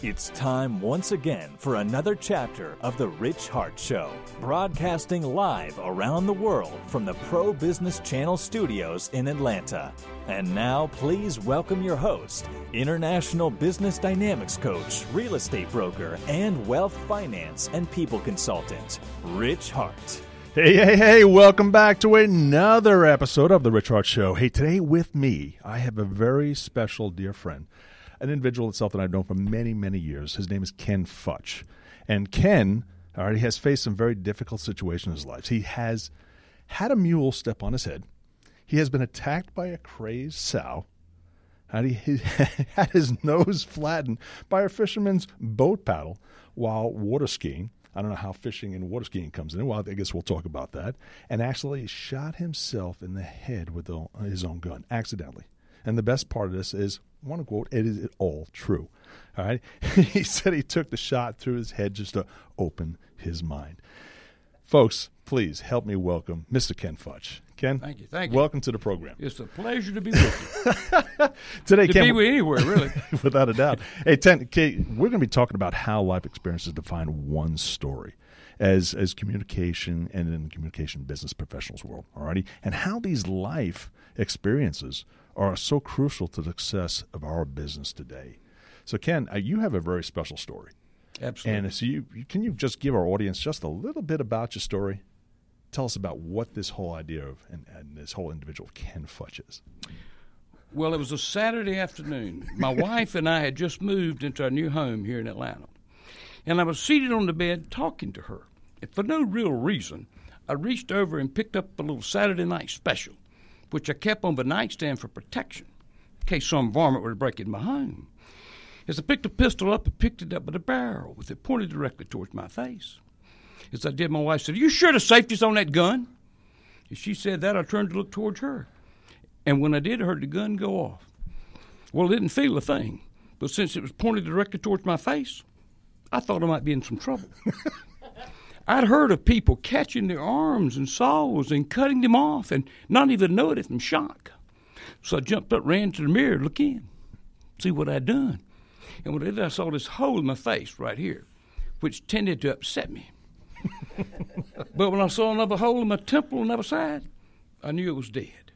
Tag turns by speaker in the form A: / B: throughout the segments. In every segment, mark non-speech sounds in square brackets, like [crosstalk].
A: It's time once again for another chapter of The Rich Hart Show, broadcasting live around the world from the Pro Business Channel studios in Atlanta. And now, please welcome your host, international business dynamics coach, real estate broker, and wealth finance and people consultant, Rich Hart.
B: Hey, hey, hey, welcome back to another episode of The Rich Hart Show. Hey, today with me, I have a very special dear friend an individual itself that I've known for many, many years. His name is Ken Futch. And Ken, he has faced some very difficult situations in his life. He has had a mule step on his head. He has been attacked by a crazed sow. And he, [laughs] had his nose flattened by a fisherman's boat paddle while water skiing. I don't know how fishing and water skiing comes in. Well, I guess we'll talk about that. And actually shot himself in the head with his own gun accidentally. And the best part of this is, I want to quote, it is all true. All right. [laughs] he said he took the shot through his head just to open his mind. Folks, please help me welcome Mr. Ken Futch. Ken,
C: thank you, thank you.
B: Welcome to the program.
C: It's a pleasure to be with
B: you. [laughs] Today,
C: to
B: Ken,
C: be anywhere, really, [laughs]
B: without a doubt. Hey, Ken, we're going to be talking about how life experiences define one story as as communication and in the communication business professionals world. Alrighty, and how these life experiences are so crucial to the success of our business today. So, Ken, uh, you have a very special story.
C: Absolutely.
B: And so, you, can you just give our audience just a little bit about your story? Tell us about what this whole idea of and, and this whole individual Ken Futch is.
C: Well, it was a Saturday afternoon. My [laughs] wife and I had just moved into our new home here in Atlanta. And I was seated on the bed talking to her. And for no real reason, I reached over and picked up a little Saturday night special which I kept on the nightstand for protection, in case some varmint were to break in my home. As I picked the pistol up, I picked it up by the barrel, with it pointed directly towards my face. As I did, my wife said, Are you sure the safety's on that gun? As she said that, I turned to look towards her. And when I did, I heard the gun go off. Well, I didn't feel a thing, but since it was pointed directly towards my face, I thought I might be in some trouble. [laughs] I'd heard of people catching their arms and saws and cutting them off and not even knowing it from shock. So I jumped up, ran to the mirror, look in, see what I'd done. And when I did, I saw this hole in my face right here, which tended to upset me. [laughs] but when I saw another hole in my temple on the other side, I knew it was dead.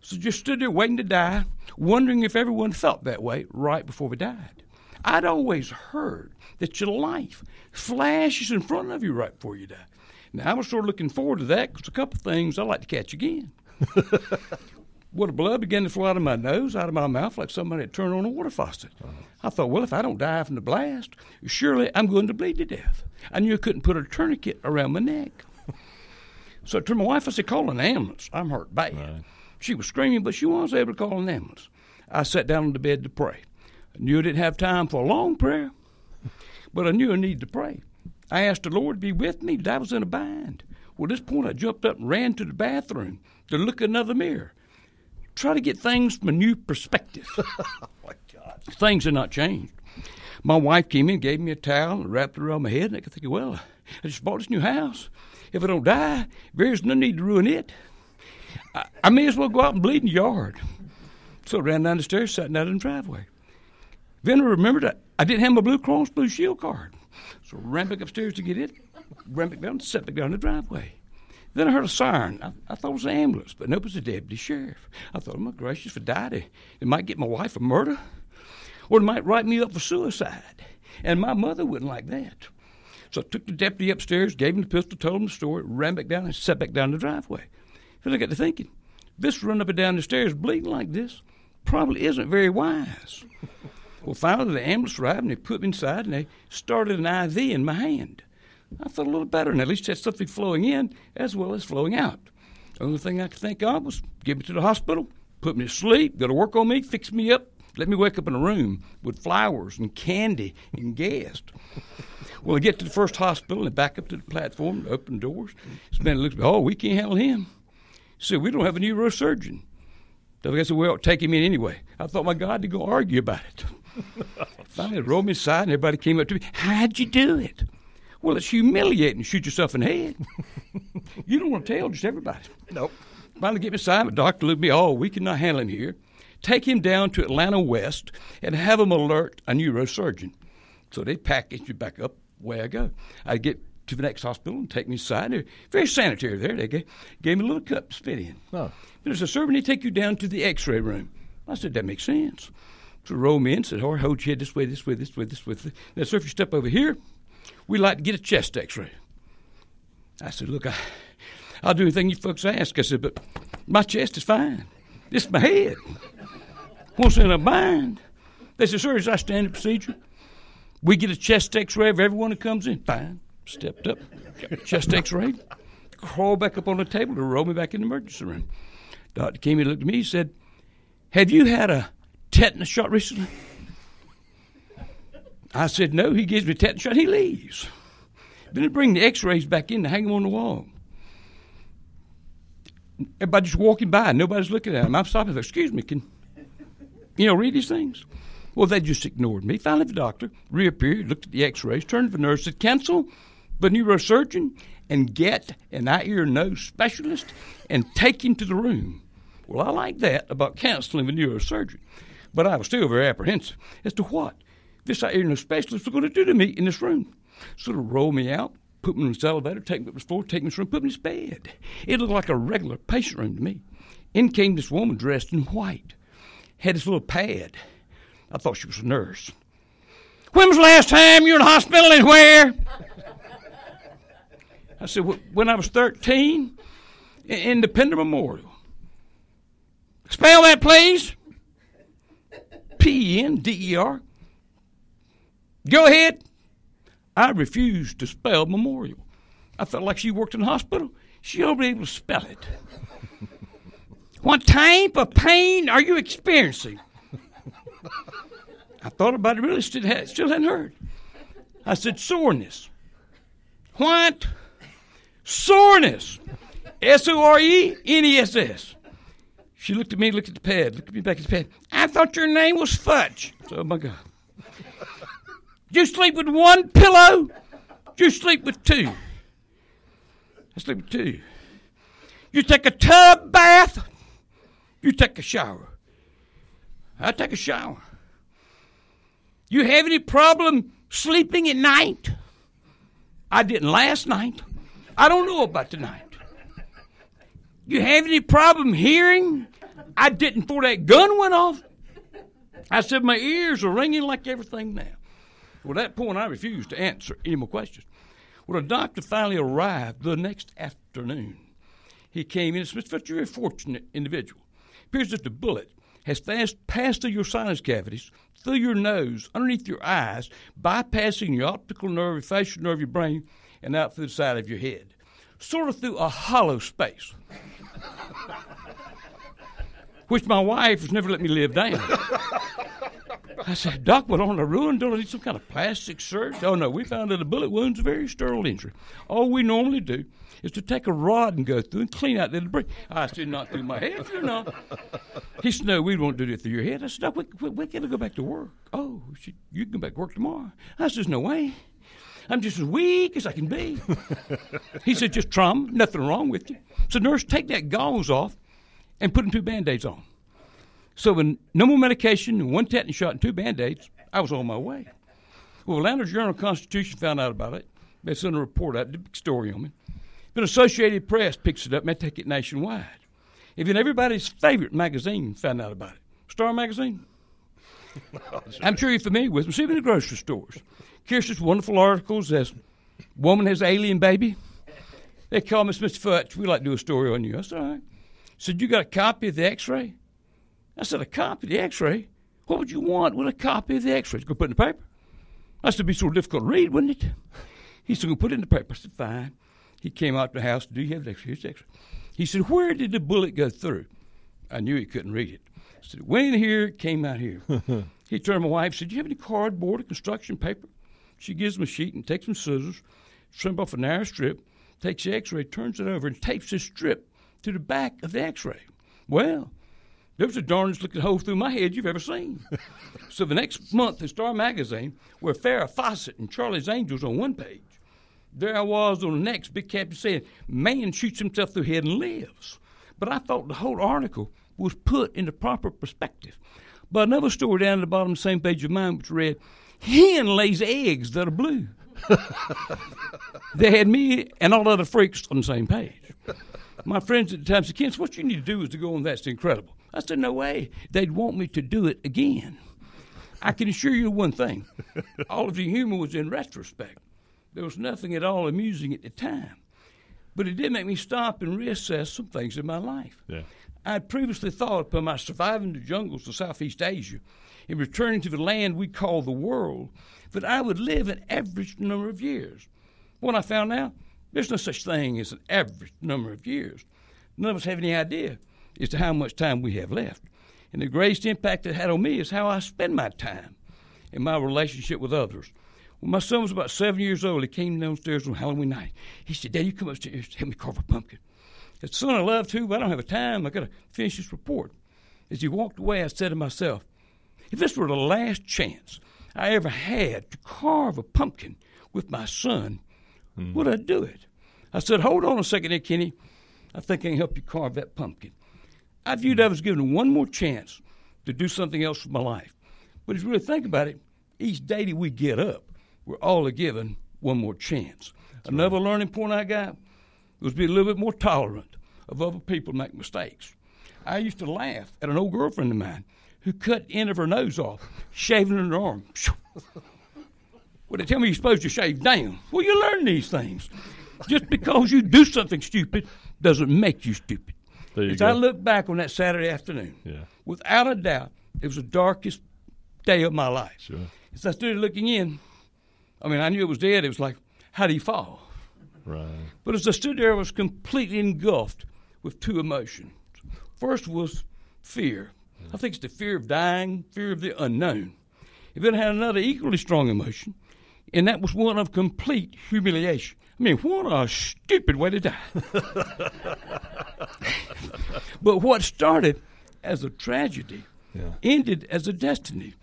C: So just stood there waiting to die, wondering if everyone felt that way right before we died. I'd always heard that your life flashes in front of you right before you die. Now, I was sort of looking forward to that because a couple of things I like to catch again. [laughs] well, the blood began to flow out of my nose, out of my mouth, like somebody had turned on a water faucet. Uh-huh. I thought, well, if I don't die from the blast, surely I'm going to bleed to death. I knew I couldn't put a tourniquet around my neck. [laughs] so I turned to my wife, I said, call an ambulance. I'm hurt bad. Right. She was screaming, but she was able to call an ambulance. I sat down on the bed to pray. I knew I didn't have time for a long prayer, but I knew I needed to pray. I asked the Lord to be with me, but I was in a bind. Well, at this point, I jumped up and ran to the bathroom to look in another mirror, try to get things from a new perspective. [laughs]
B: oh, my God.
C: Things had not changed. My wife came in, gave me a towel, and wrapped it around my head, and I could think, well, I just bought this new house. If I don't die, there's no need to ruin it. I, I may as well go out and bleed in the yard. So I ran down the stairs, sat down in the driveway. Then I remembered I, I didn't have my Blue Cross Blue Shield card. So I ran back upstairs to get it, ran back down, sat back down the driveway. Then I heard a siren. I, I thought it was an ambulance, but no, it was a deputy sheriff. I thought, oh my gracious, for daddy, it, might get my wife a murder, or it might write me up for suicide. And my mother wouldn't like that. So I took the deputy upstairs, gave him the pistol, told him the story, ran back down, and sat back down the driveway. Then I got to thinking, this run up and down the stairs bleeding like this probably isn't very wise. Well, finally, the ambulance arrived and they put me inside and they started an IV in my hand. I felt a little better and at least had something flowing in as well as flowing out. The only thing I could think of was get me to the hospital, put me to sleep, go to work on me, fix me up, let me wake up in a room with flowers and candy and gas. well, I get to the first hospital and back up to the platform, open doors. This man looks me, oh, we can't handle him. He said, we don't have a neurosurgeon. So I said, well, take him in anyway. I thought, my God, to go argue about it. Finally, rolled me aside, and everybody came up to me. How'd you do it? Well, it's humiliating to shoot yourself in the head. [laughs] you don't want to tell just everybody.
B: Nope.
C: Finally, get me aside. The doctor looked me. Oh, we cannot handle him here. Take him down to Atlanta West and have him alert a neurosurgeon. So they package me back up. Where I go, I get to the next hospital and take me aside. They're very sanitary there. They gave, gave me a little cup to spit in.
B: Oh.
C: There's a servant. They take you down to the X-ray room. I said that makes sense. So roll me in. Said, "All right, oh, hold your head this way, this way, this way, this way." Now, sir, if you step over here, we'd like to get a chest X-ray. I said, "Look, I, I'll do anything you folks ask." I said, "But my chest is fine. This is my head. What's in a bind?" They said, "Sir, is our standard procedure? We get a chest X-ray of everyone who comes in. Fine." Stepped up, chest X-ray, crawled back up on the table to roll me back in the emergency room. Came and looked at me. He said, "Have you had a tetanus shot recently?" I said, "No." He gives me a tetanus shot. He leaves. Then they bring the X-rays back in to hang them on the wall. Everybody just walking by. Nobody's looking at them. I'm stopping. Excuse me, can you know read these things? Well, they just ignored me. Finally, the doctor reappeared, looked at the X-rays, turned to the nurse, said, "Cancel the neurosurgeon and get an eye, ear, nose specialist and take him to the room." Well, I like that about canceling the neurosurgeon, but I was still very apprehensive as to what this eye, specialist was going to do to me in this room. Sort of roll me out, put me in this elevator, take me up the floor, take me to this room, put me in this bed. It looked like a regular patient room to me. In came this woman dressed in white, had this little pad. I thought she was a nurse. When was the last time you were in the hospital and where? I said, when I was 13 in the Pender Memorial. Spell that, please. P E N D E R. Go ahead. I refused to spell memorial. I felt like she worked in the hospital. She ought to be able to spell it. what type of pain are you experiencing? I thought about it really, still, had, still hadn't heard. I said, soreness. What? Soreness. S O R E N E S S. She looked at me, looked at the pad, looked at me back at the pad. I thought your name was Fudge. Oh my God. [laughs] Do You sleep with one pillow? Do You sleep with two. I sleep with two. You take a tub bath? You take a shower. I take a shower. You have any problem sleeping at night? I didn't last night. I don't know about tonight. You have any problem hearing? I didn't before that gun went off. I said my ears are ringing like everything now. Well, at that point, I refused to answer any more questions. Well, the doctor finally arrived the next afternoon. He came in. It's a very fortunate individual. It appears that the bullet has fast passed through your sinus cavities, through your nose, underneath your eyes, bypassing your optical nerve, your facial nerve, your brain, and out through the side of your head, sort of through a hollow space, [laughs] which my wife has never let me live down. I said, Doc, what on the ruin? Do I need some kind of plastic surgery? Oh, no, we found that a bullet wound's a very sterile injury. All we normally do is to take a rod and go through and clean out the debris. I said, not through my head, you know. He said, no, we won't do it through your head. I said, Doc, we, we, we got to go back to work. Oh, she, you can go back to work tomorrow. I said, no way. I'm just as weak as I can be. [laughs] he said, just trauma, nothing wrong with you. So, nurse, take that gauze off and put them two band aids on. So, with no more medication, one tetanus shot, and two band aids, I was on my way. Well, Atlanta Journal Constitution found out about it. They sent a report out, did a big story on me. Then Associated Press picks it up, and they take it nationwide. Even everybody's favorite magazine found out about it. Star Magazine. [laughs] I'm sure you're familiar with them. See them in the grocery stores. Kirsten's wonderful articles as Woman Has Alien Baby. They call me Mr. Futch. We like to do a story on you. I said, all right. Said, you got a copy of the x-ray? I said, a copy of the x-ray? What would you want with a copy of the x-ray? Go put it in the paper? I said, it'd be so difficult to read, wouldn't it? He said, go put it in the paper. I said, fine. He came out to the house. Do you have the x-ray? Here's the x-ray. He said, where did the bullet go through? I knew he couldn't read it. I said, went in here, came out here. [laughs] he turned to my wife, said, do you have any cardboard or construction paper? She gives him a sheet and takes some scissors, trim off a narrow strip, takes the x ray, turns it over, and tapes the strip to the back of the x ray. Well, there was the darndest looking hole through my head you've ever seen. [laughs] so the next month in Star Magazine were Farrah Fawcett and Charlie's Angels on one page. There I was on the next, big caption saying, Man shoots himself through the head and lives. But I thought the whole article was put in the proper perspective. But another story down at the bottom of the same page of mine, which read, hen lays eggs that are blue. they had me and all the other freaks on the same page. My friends at the time said, Ken, what you need to do is to go on That's Incredible. I said, no way. They'd want me to do it again. I can assure you one thing. All of the humor was in retrospect. There was nothing at all amusing at the time. But it did make me stop and reassess some things in my life.
B: Yeah.
C: I had previously thought upon my surviving the jungles of Southeast Asia and returning to the land we call the world that I would live an average number of years. What I found out, there's no such thing as an average number of years. None of us have any idea as to how much time we have left. And the greatest impact it had on me is how I spend my time and my relationship with others. When my son was about seven years old, he came downstairs on Halloween night. He said, Dad, you come upstairs help me carve a pumpkin. I Son, I love to, but I don't have a time. I got to finish this report. As he walked away, I said to myself, if this were the last chance I ever had to carve a pumpkin with my son, mm. would I do it? I said, Hold on a second there, Kenny. I think I can help you carve that pumpkin. I viewed I was given one more chance to do something else with my life. But if you really think about it, each day that we get up, we're all given one more chance. That's Another right. learning point I got was be a little bit more tolerant of other people make mistakes. I used to laugh at an old girlfriend of mine who cut end of her nose off, shaving her arm. [laughs] Well, they tell me you're supposed to shave down. Well, you learn these things. Just because you do something stupid doesn't make you stupid. As go. I look back on that Saturday afternoon,
B: yeah.
C: without a doubt, it was the darkest day of my life.
B: Sure.
C: As I stood looking in, I mean, I knew it was dead. It was like, how do you fall?
B: Right.
C: But as I stood there, I was completely engulfed with two emotions. First was fear. I think it's the fear of dying, fear of the unknown. If it had another equally strong emotion, and that was one of complete humiliation. I mean, what a stupid way to die. [laughs] but what started as a tragedy yeah. ended as a destiny.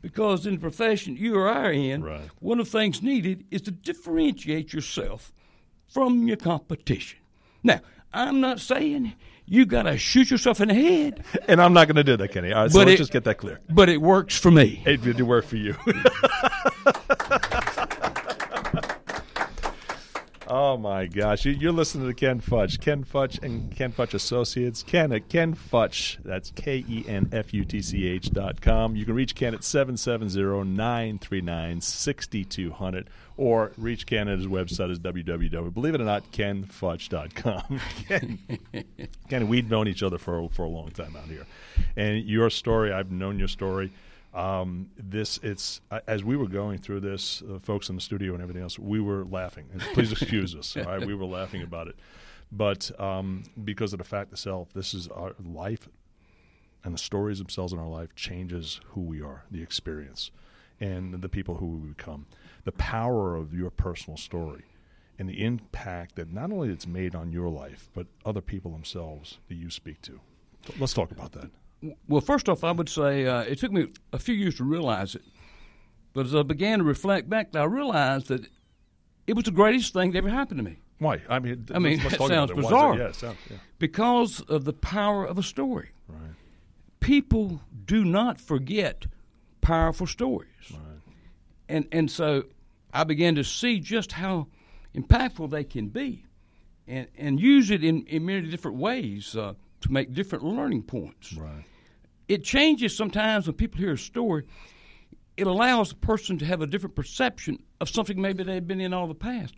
C: Because in the profession you or I are in,
B: right.
C: one of the things needed is to differentiate yourself from your competition. Now, I'm not saying you got to shoot yourself in the head.
B: And I'm not going to do that, Kenny. All right, so let's it, just get that clear.
C: But it works for me.
B: It did work for you. [laughs] Oh my gosh! You, are listening to Ken Futch, Ken Futch and Ken Futch Associates. Ken at Ken Futch. That's K E N F U T C H dot com. You can reach Ken at 770-939-6200 or reach Ken at his website is www. Believe it or not, KenFutch.com. [laughs] Ken, Ken, we've known each other for for a long time out here, and your story. I've known your story um, this it's as we were going through this, uh, folks in the studio and everything else, we were laughing. And please excuse us. [laughs] All right, we were laughing about it, but um, because of the fact itself, this is our life, and the stories themselves in our life changes who we are, the experience, and the people who we become. The power of your personal story and the impact that not only it's made on your life, but other people themselves that you speak to. Let's talk about that.
C: Well, first off, I would say uh, it took me a few years to realize it. But as I began to reflect back, I realized that it was the greatest thing that ever happened to me.
B: Why? I mean,
C: I mean, let's sounds it. bizarre.
B: Yeah, sounds, yeah.
C: Because of the power of a story.
B: Right.
C: People do not forget powerful stories.
B: Right.
C: And and so I began to see just how impactful they can be, and and use it in, in many different ways uh, to make different learning points.
B: Right
C: it changes sometimes when people hear a story. It allows a person to have a different perception of something maybe they've been in all the past.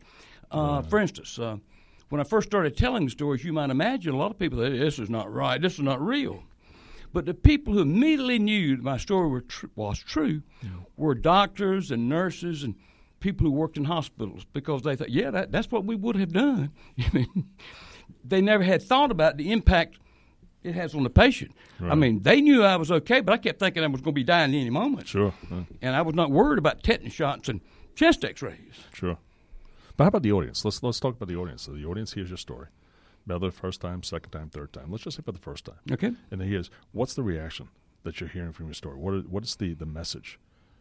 C: Uh, For instance, uh, when I first started telling stories, you might imagine a lot of people that this is not right, this is not real. But the people who immediately knew my story tr- was true yeah. were doctors and nurses and people who worked in hospitals because they thought, yeah, that, that's what we would have done. [laughs] they never had thought about the impact it has on the patient. Right. I mean, they knew I was okay, but I kept thinking I was going to be dying any moment.
B: Sure.
C: And I was not worried about tetanus shots and chest X-rays.
B: Sure. But how about the audience? Let's let's talk about the audience. So the audience hears your story, whether first time, second time, third time. Let's just say for the first time.
C: Okay.
B: And he hears what's the reaction that you're hearing from your story? What is, what is the the message?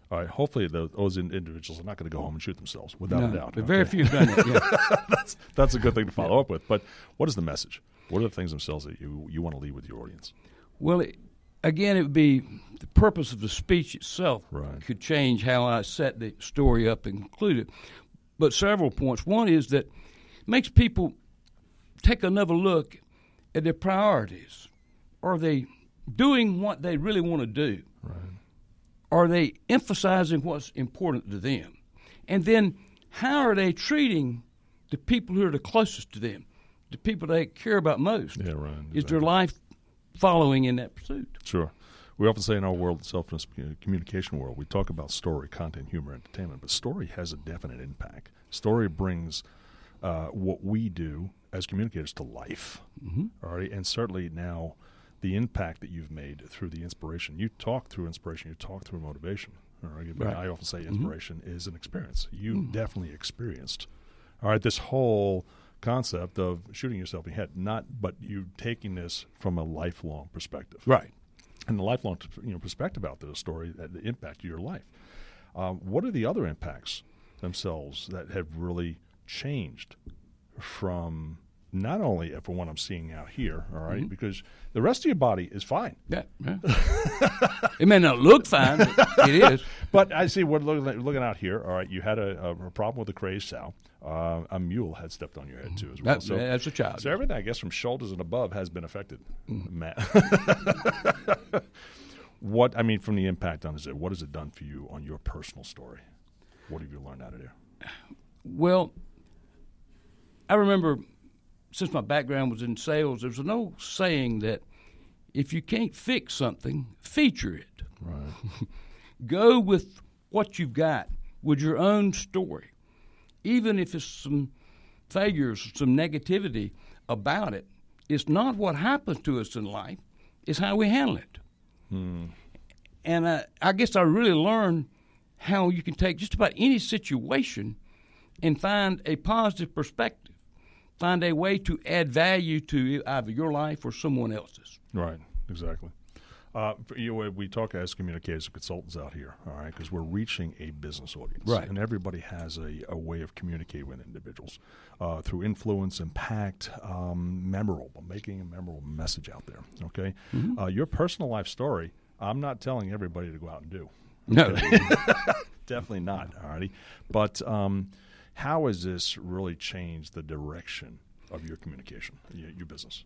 B: All right. Hopefully, those individuals are not going to go home and shoot themselves, without
C: no,
B: a doubt.
C: But okay. very few have done it. Yeah. [laughs]
B: that's that's a good thing to follow yeah. up with. But what is the message? What are the things themselves that you you want to leave with your audience?
C: Well, it, again, it would be the purpose of the speech itself
B: Right.
C: could change how I set the story up and conclude it. But several points. One is that it makes people take another look at their priorities. Are they doing what they really want to do?
B: Right.
C: Are they emphasizing what's important to them? And then how are they treating the people who are the closest to them, the people they care about most?
B: Yeah, right.
C: Is their life following in that pursuit?
B: Sure. We often say in our world, the self communication world, we talk about story, content, humor, entertainment, but story has a definite impact. Story brings uh, what we do as communicators to life. Mm-hmm. All right, and certainly now the impact that you've made through the inspiration. You talk through inspiration. You talk through motivation. All right.
C: Right.
B: I often say inspiration is an experience. You definitely experienced. All right, this whole concept of shooting yourself in the head, not but you taking this from a lifelong perspective
C: Right.
B: and the lifelong you know perspective out there, the story, the impact of your life. Um, what are the other impacts themselves that have really changed from not only for what I'm seeing out here, all right, because the rest of your body is fine.
C: Yeah. yeah. [laughs] it may not look fine, but it is. [laughs]
B: But I see we're looking, looking out here. All right, you had a, a problem with the crazed sow. Uh, a mule had stepped on your head too, as well.
C: That, that's a child.
B: So everything, I guess, from shoulders and above has been affected.
C: Mm-hmm.
B: Matt. [laughs] what I mean from the impact on is it, what has it done for you on your personal story? What have you learned out of there?
C: Well, I remember since my background was in sales, there's an old saying that if you can't fix something, feature it.
B: Right. [laughs]
C: Go with what you've got, with your own story, even if it's some failures, some negativity about it. It's not what happens to us in life; it's how we handle it. Hmm. And I, I guess I really learned how you can take just about any situation and find a positive perspective, find a way to add value to either your life or someone else's.
B: Right. Exactly. Uh, for you, uh, we talk as communicators and consultants out here, all right, because we're reaching a business audience,
C: Right.
B: And everybody has a, a way of communicating with individuals uh, through influence, impact, um, memorable, making a memorable message out there. Okay, uh, your personal life story. I'm not telling everybody to go out and do.
C: No, [laughs]
B: Definitely not. All righty, but um, how has this really changed the direction of your communication, your, your business?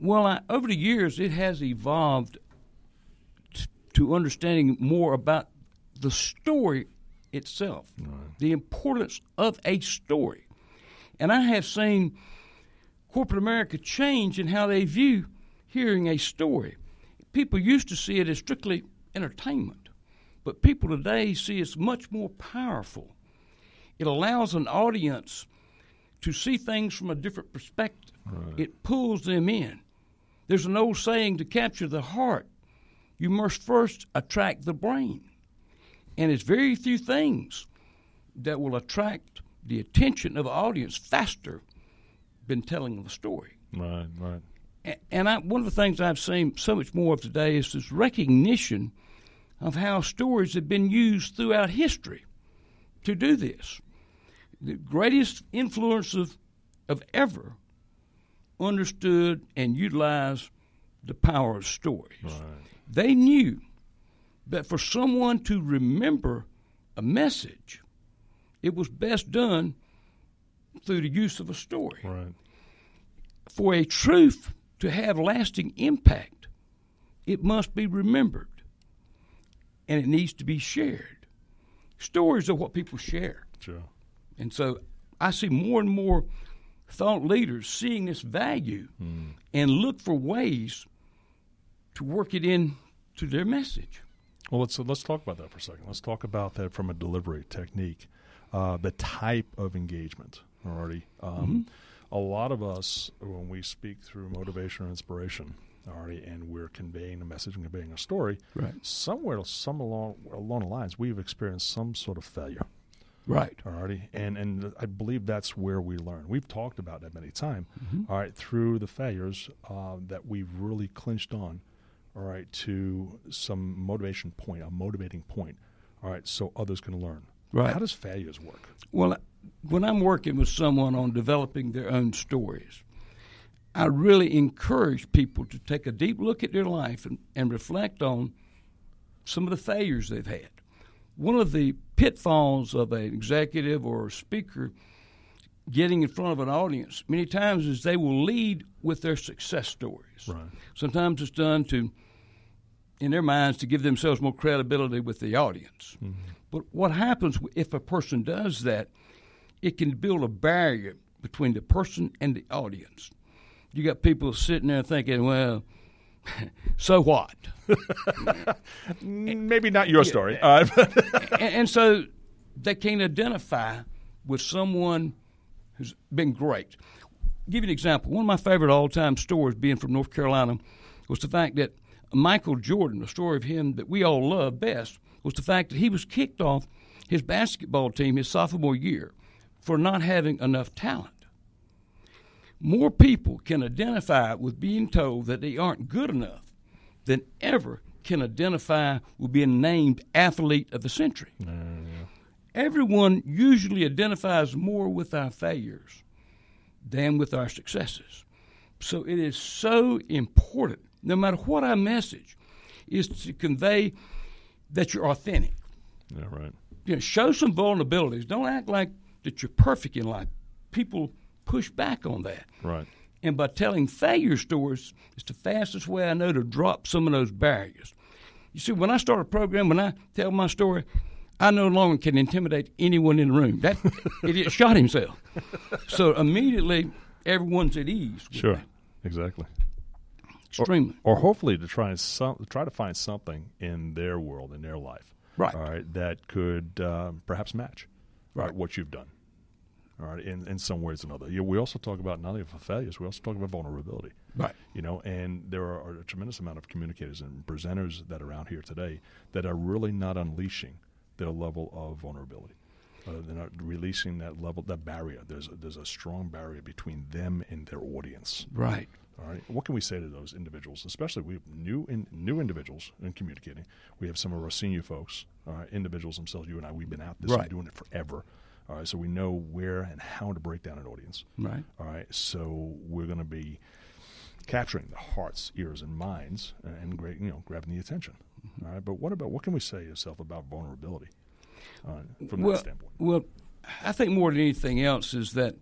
C: Well, I, over the years, it has evolved t- to understanding more about the story itself, the importance of a story. And I have seen corporate America change in how they view hearing a story. People used to see it as strictly entertainment, but people today see it's much more powerful. It allows an audience to see things from a different perspective. It pulls them in. There's an old saying to capture the heart, you must first attract the brain. And it's very few things that will attract the attention of an audience faster than telling the story.
B: Right, right.
C: A- And I, one of the things I've seen so much more of today is this recognition of how stories have been used throughout history to do this. The greatest influence of, of ever understood and utilized the power of stories. They knew that for someone to remember a message, it was best done through the use of a story
B: Right.
C: for a truth to have lasting impact, it must be remembered and it needs to be shared. Stories are what people share.
B: Sure.
C: And so I see more and more thought leaders seeing this value and look for ways to work it in to their message.
B: Well, let's let's talk about that for a second. Let's talk about that from a delivery technique, uh, the type of engagement. Already, um, a lot of us when we speak through motivation or inspiration, already, and we're conveying a message and conveying a story,
C: Right.
B: somewhere, some along along the lines, we've experienced some sort of failure.
C: Right.
B: Alrighty, and and I believe that's where we learn. We've talked about that many times. all right, through the failures uh, that we've really clinched on. All right, to some motivation point, a motivating point. All right, so others can learn.
C: Right.
B: How does failures work?
C: Well, when I'm working with someone on developing their own stories, I really encourage people to take a deep look at their life and, and reflect on some of the failures they've had. One of the pitfalls of an executive or a speaker getting in front of an audience many times is they will lead with their success stories.
B: Right.
C: Sometimes it's done to, in their minds, to give themselves more credibility with the audience. Mm-hmm. But what happens if a person does that? It can build a barrier between the person and the audience you got people sitting there thinking, well, [laughs] so what? [laughs]
B: Maybe not your story. [laughs]
C: Uh, and, and, so they can't identify with someone who's been great. I'll give you an example. One of my favorite all-time stories, being from North Carolina, was the fact that Michael Jordan, the story of him that we all love best, was the fact that he was kicked off his basketball team his sophomore year for not having enough talent more people can identify with being told that they aren't good enough than ever can identify with being named athlete of the century. Uh, yeah. Everyone usually identifies more with our failures than with our successes. So it is so important, no matter what our message, is to convey that you're authentic.
B: Yeah, right.
C: You know, show some vulnerabilities. Don't act like that you're perfect in life. People push back on that.
B: Right.
C: And by telling failure stories, it's the fastest way I know to drop some of those barriers. You see, when I start a program, when I tell my story, I no longer can intimidate anyone in the room. That [laughs] idiot shot himself. So immediately, everyone's at ease.
B: Sure, exactly.
C: Extremely.
B: Or, or, hopefully to try and some, try to find something in their world, in their life,
C: right?
B: All right, that could uh, perhaps match right. what you've done all right, in, in some ways or another. Yeah, we also talk about not only failures, we also talk about vulnerability.
C: Right.
B: You know, and there are, are, a tremendous amount of communicators and presenters that are out here today that are really not unleashing their level of vulnerability. Uh, they're not releasing that level, that barrier. There's a, there's a strong barrier between them and their audience.
C: Right.
B: All right. What can we say to those individuals, especially we have new in, new individuals in communicating? We have some of our senior folks, uh, individuals themselves. You and I, we've been out this
C: right.
B: and doing it forever. All right, so we know where and how to break down an audience.
C: Right.
B: All right, so we're going to be capturing the hearts, ears, and minds, and great, you know, grabbing the attention. Mm-hmm. All right, but what about what can we say yourself about vulnerability uh, from
C: well,
B: that standpoint?
C: Well, I think more than anything else is that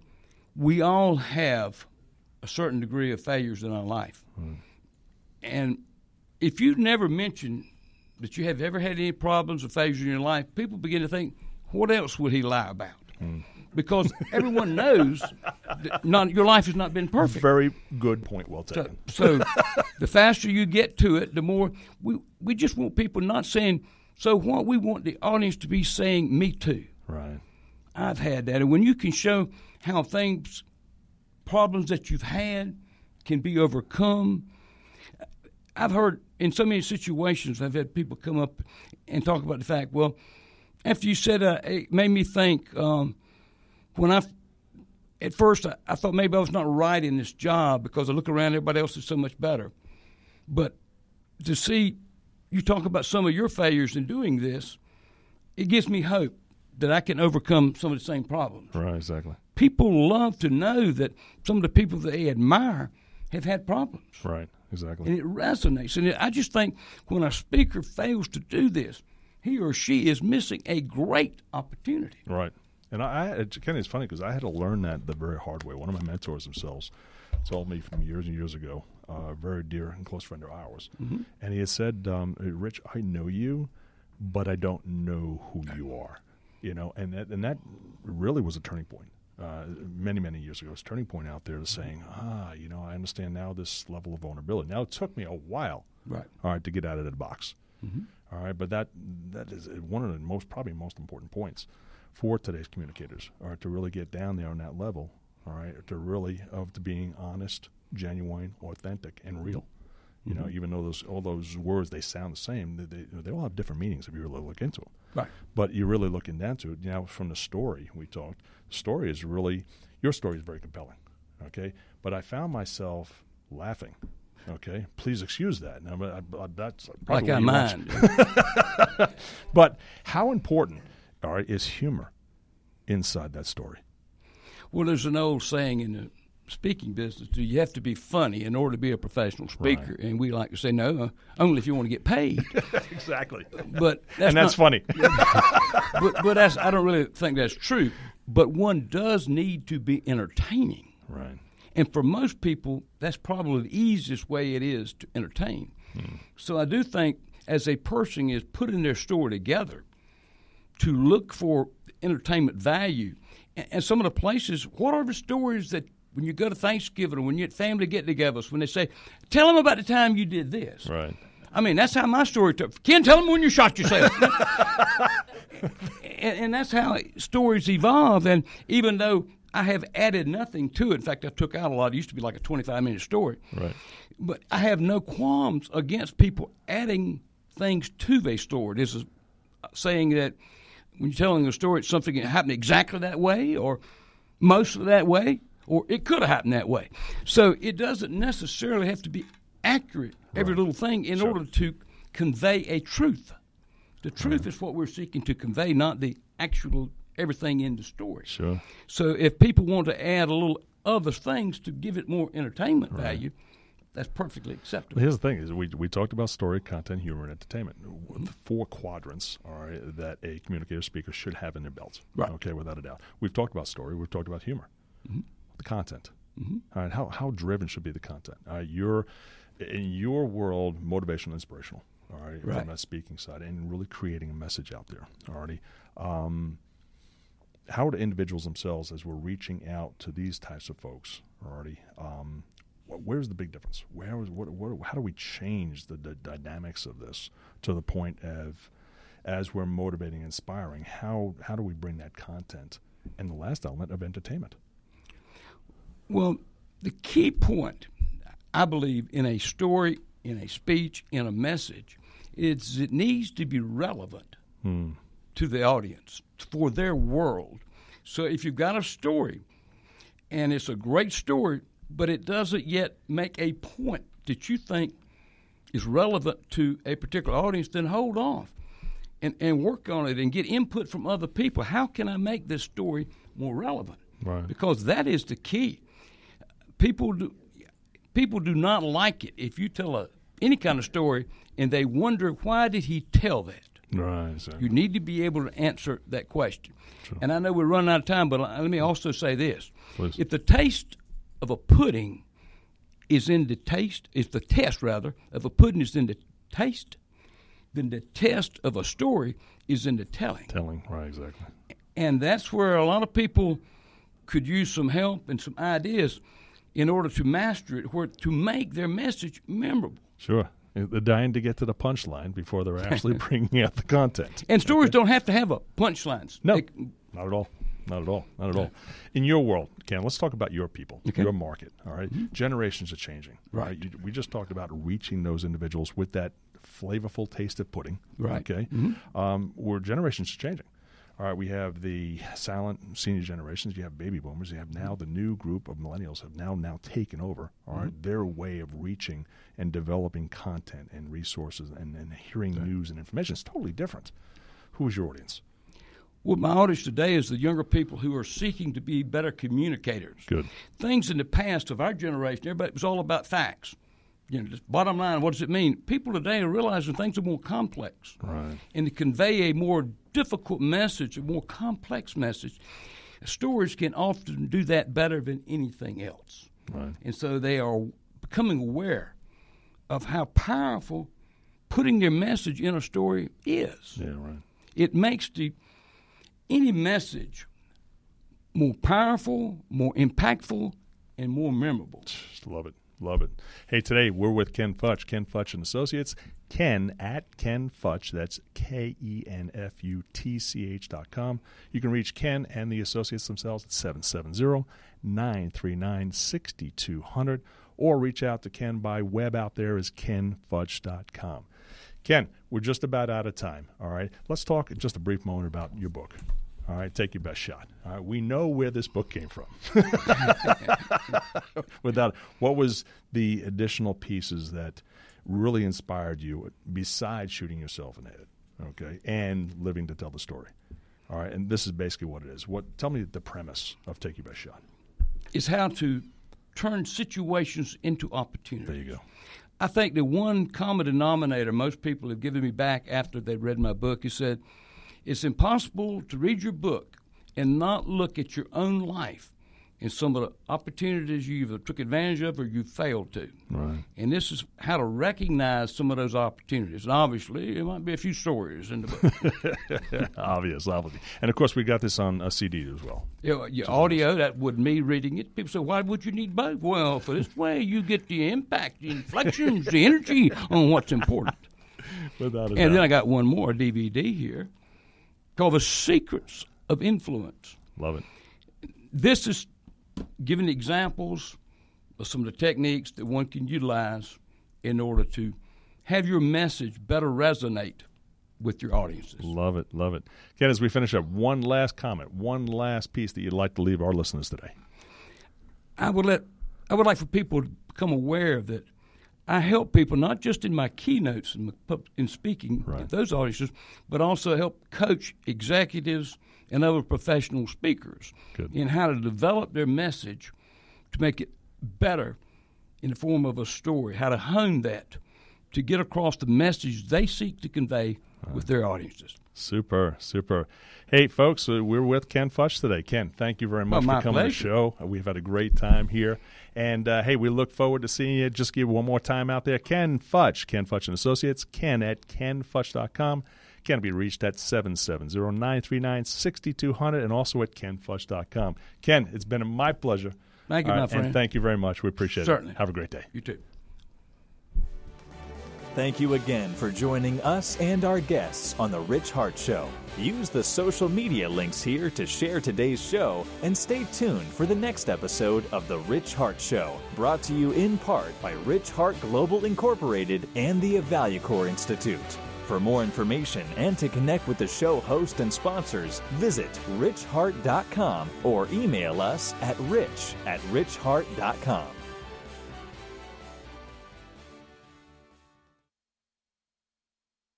C: we all have a certain degree of failures in our life, mm. and if you never mention that you have ever had any problems or failures in your life, people begin to think, what else would he lie about? Mm. Because everyone knows not, your life has not been perfect.
B: Very good point. Well taken.
C: So, so the faster you get to it, the more we we just want people not saying. So what we want the audience to be saying, "Me too."
B: Right.
C: I've had that, and when you can show how things, problems that you've had, can be overcome. I've heard in so many situations, I've had people come up and talk about the fact, well, after you said uh, it made me think um, when I at first I, I, thought maybe I was not right in this job because I look around everybody else is so much better, but to see you talk about some of your failures in doing this, it gives me hope that I can overcome some of the same problems.
B: Right, exactly.
C: People love to know that some of the people that they admire have had problems.
B: Right, exactly.
C: And it resonates. And I just think when a speaker fails to do this, he or she is missing a great opportunity.
B: Right. And I, I Kenny, it's funny because I had to learn that the very hard way. One of my mentors themselves told me from years and years ago, uh, a very dear and close friend of ours, mm-hmm. and he had said, um, "Rich, I know you, but I don't know who you are." You know, and that, and that really was a turning point. Uh, many many years ago, it was a turning point out there to saying, ah, you know, I understand now this level of vulnerability. Now it took me a while,
C: right,
B: all right, to get out of that box. Mm-hmm. All right, but that that is one of the most probably most important points for today's communicators are to really get down there on that level. All right, to really of to being honest, genuine, authentic, and real. You mm-hmm. know, even though those all those words they sound the same, they, they, they all have different meanings if you really look into them.
C: Right.
B: But you're really looking down to it. You know, from the story we talked, the story is really your story is very compelling. Okay, but I found myself laughing Okay, please excuse that. Now, that's
C: like I mind. [laughs]
B: but how important, all right, is humor inside that story?
C: Well, there's an old saying in the speaking business, do you have to be funny in order to be a professional speaker? Right. And we like to say, no, uh, only if you want to get paid. [laughs]
B: exactly.
C: But
B: that's and that's not, funny. [laughs]
C: but but that's I don't really think that's true. But one does need to be entertaining.
B: Right.
C: And for most people, that's probably the easiest way it is to entertain. Hmm. So I do think as a person is putting their story together to look for entertainment value. And some of the places, what are the stories that when you go to Thanksgiving or when you at family get-togethers, when they say, "Tell them about the time you did this."
B: Right.
C: I mean, that's how my story took. Ken, tell them when you shot yourself. [laughs] and, and, that's how stories evolve. And even though I have added nothing to it, in fact, I took out a lot. It used to be like a 25-minute story.
B: Right.
C: But I have no qualms against people adding things to their story. This is uh, saying that when you're telling a story, it's something that happened exactly that way or mostly that way or it could have happened that way. So it doesn't necessarily have to be accurate, every right. little thing, in sure. order to convey a truth. The truth right. is what we're seeking to convey, not the actual everything in the story.
B: Sure.
C: So if people want to add a little other things to give it more entertainment right. value, that's perfectly acceptable.
B: Here's the thing: is we we talked about story, content, humor, and entertainment. The four quadrants are that a communicator speaker should have in their belt.
C: Right.
B: Okay, without a doubt. We've talked about story. We've talked about humor. Mm-hmm the content.
C: Mm-hmm.
B: All right, how how driven should be the content? All right, you're in your world, motivational, inspirational. All right,
C: right.
B: from that speaking side, and really creating a message out there. Already, um, how do individuals themselves, as we're reaching out to these types of folks, already, um, where's the big difference? Where is what, what? How do we change the, the dynamics of this to the point of, as we're motivating, inspiring? How how do we bring that content? And the last element of entertainment.
C: Well, the key point, I believe, in a story, in a speech, in a message, is it needs to be relevant
B: hmm.
C: to the audience, for their world. So if you've got a story, and it's a great story, but it doesn't yet make a point that you think is relevant to a particular audience, then hold off and, and work on it and get input from other people. How can I make this story more relevant?
B: Right.
C: Because that is the key people do people do not like it if you tell a any kind of story and they wonder why did he tell that.
B: Right. Exactly.
C: You need to be able to answer that question. And I know we're running out of time, but let me also say this:
B: Please.
C: if the taste of a pudding is in the taste, if the test rather of a pudding is in the taste, then the test of a story is in the telling.
B: Telling, right? Exactly.
C: And that's where a lot of people could use some help and some ideas in order to master it, where to make their message memorable.
B: Sure. They're dying to get to the punchline before they're actually [laughs] bringing out the content.
C: And stories okay. don't have to have a punchlines.
B: No, they, not at all. Not at all. Not at all. In your world, Ken, let's talk about your people,
C: okay.
B: your market. All right? mm-hmm. generations are changing.
C: Right.
B: right? You, we just talked about reaching those individuals with that flavorful taste of pudding.
C: Right.
B: Okay.
C: Mm-hmm.
B: Um, where generations are changing. All right, we have the silent senior generations. You have baby boomers. You have now the new group of millennials have now now taken over. All right, mm-hmm. their way of reaching and developing content and resources and, and hearing right. news and information is totally different. Who is your audience?
C: Well, my audience today is the younger people who are seeking to be better communicators.
B: Good.
C: Things in the past of our generation, everybody was all about facts. You know, just bottom line, what does it mean? People today are realizing things are more complex.
B: Right.
C: And to convey a more difficult message, a more complex message, stories can often do that better than anything else.
B: Right.
C: And so they are becoming aware of how powerful putting their message in a story is.
B: Yeah, right.
C: It makes the any message more powerful, more impactful, and more memorable.
B: Just love it. Love it. Hey, today we're with Ken Futch, Ken Futch and Associates. Ken at Ken Futch. That's K E N F U T C H dot com. You can reach Ken and the associates themselves at 770 939 6200 or reach out to Ken by web out there is kenfutch.com. Ken, we're just about out of time. All right. Let's talk just a brief moment about your book. All right, take your best shot. All right, we know where this book came from. [laughs] Without what was the additional pieces that really inspired you besides shooting yourself in the head, okay, and living to tell the story. All right, and this is basically what it is. What? Tell me the premise of Take Your Best Shot.
C: Is how to turn situations into opportunities.
B: There you go.
C: I think the one common denominator most people have given me back after they read my book is said, it's impossible to read your book and not look at your own life and some of the opportunities you either took advantage of or you failed to.
B: Right.
C: And this is how to recognize some of those opportunities. And obviously, there might be a few stories in the book. [laughs]
B: obvious, obviously. And of course, we got this on uh, a CD as well.
C: Yeah, your audio, that would me reading it. People say, why would you need both? Well, for this way, you get the impact, the inflections, the energy on what's important. [laughs]
B: Without a
C: And
B: doubt.
C: then I got one more DVD here called The Secrets of Influence.
B: Love it.
C: This is giving examples of some of the techniques that one can utilize in order to have your message better resonate with your audiences.
B: Love it. Love it. Ken, as we finish up, one last comment, one last piece that you'd like to leave our listeners today.
C: I would let I would like for people to become aware that I help people not just in my keynotes and in speaking
B: Right.
C: those audiences, but also help coach executives and other professional speakers
B: Good.
C: in how to develop their message to make it better in the form of a story, how to hone that to get across the message they seek to convey with their audiences.
B: Super, super. Hey, folks, uh, we're with Ken Futch today. Ken, thank you very much
C: Well,
B: for coming on the show. Uh, We've had a great time here. And uh, hey, we look forward to seeing you. Just give one more time out there. Ken Futch, Ken Futch and Associates, ken at kenfutch.com. Can be reached at 770-939-6200 and also at kenfutch.com. Ken, it's been my pleasure.
C: Thank you,
B: Uh,
C: my
B: And
C: friend.
B: thank you very much. We appreciate
C: Certainly.
B: it. Have a great day.
C: You too.
A: Thank you again for joining us and our guests on The Rich Hart Show. Use the social media links here to share today's show and stay tuned for the next episode of The Rich Hart Show, brought to you in part by Rich Hart Global Incorporated and the Evalucore Institute. For more information and to connect with the show host and sponsors, visit richhart.com or email us at rich at richhart.com.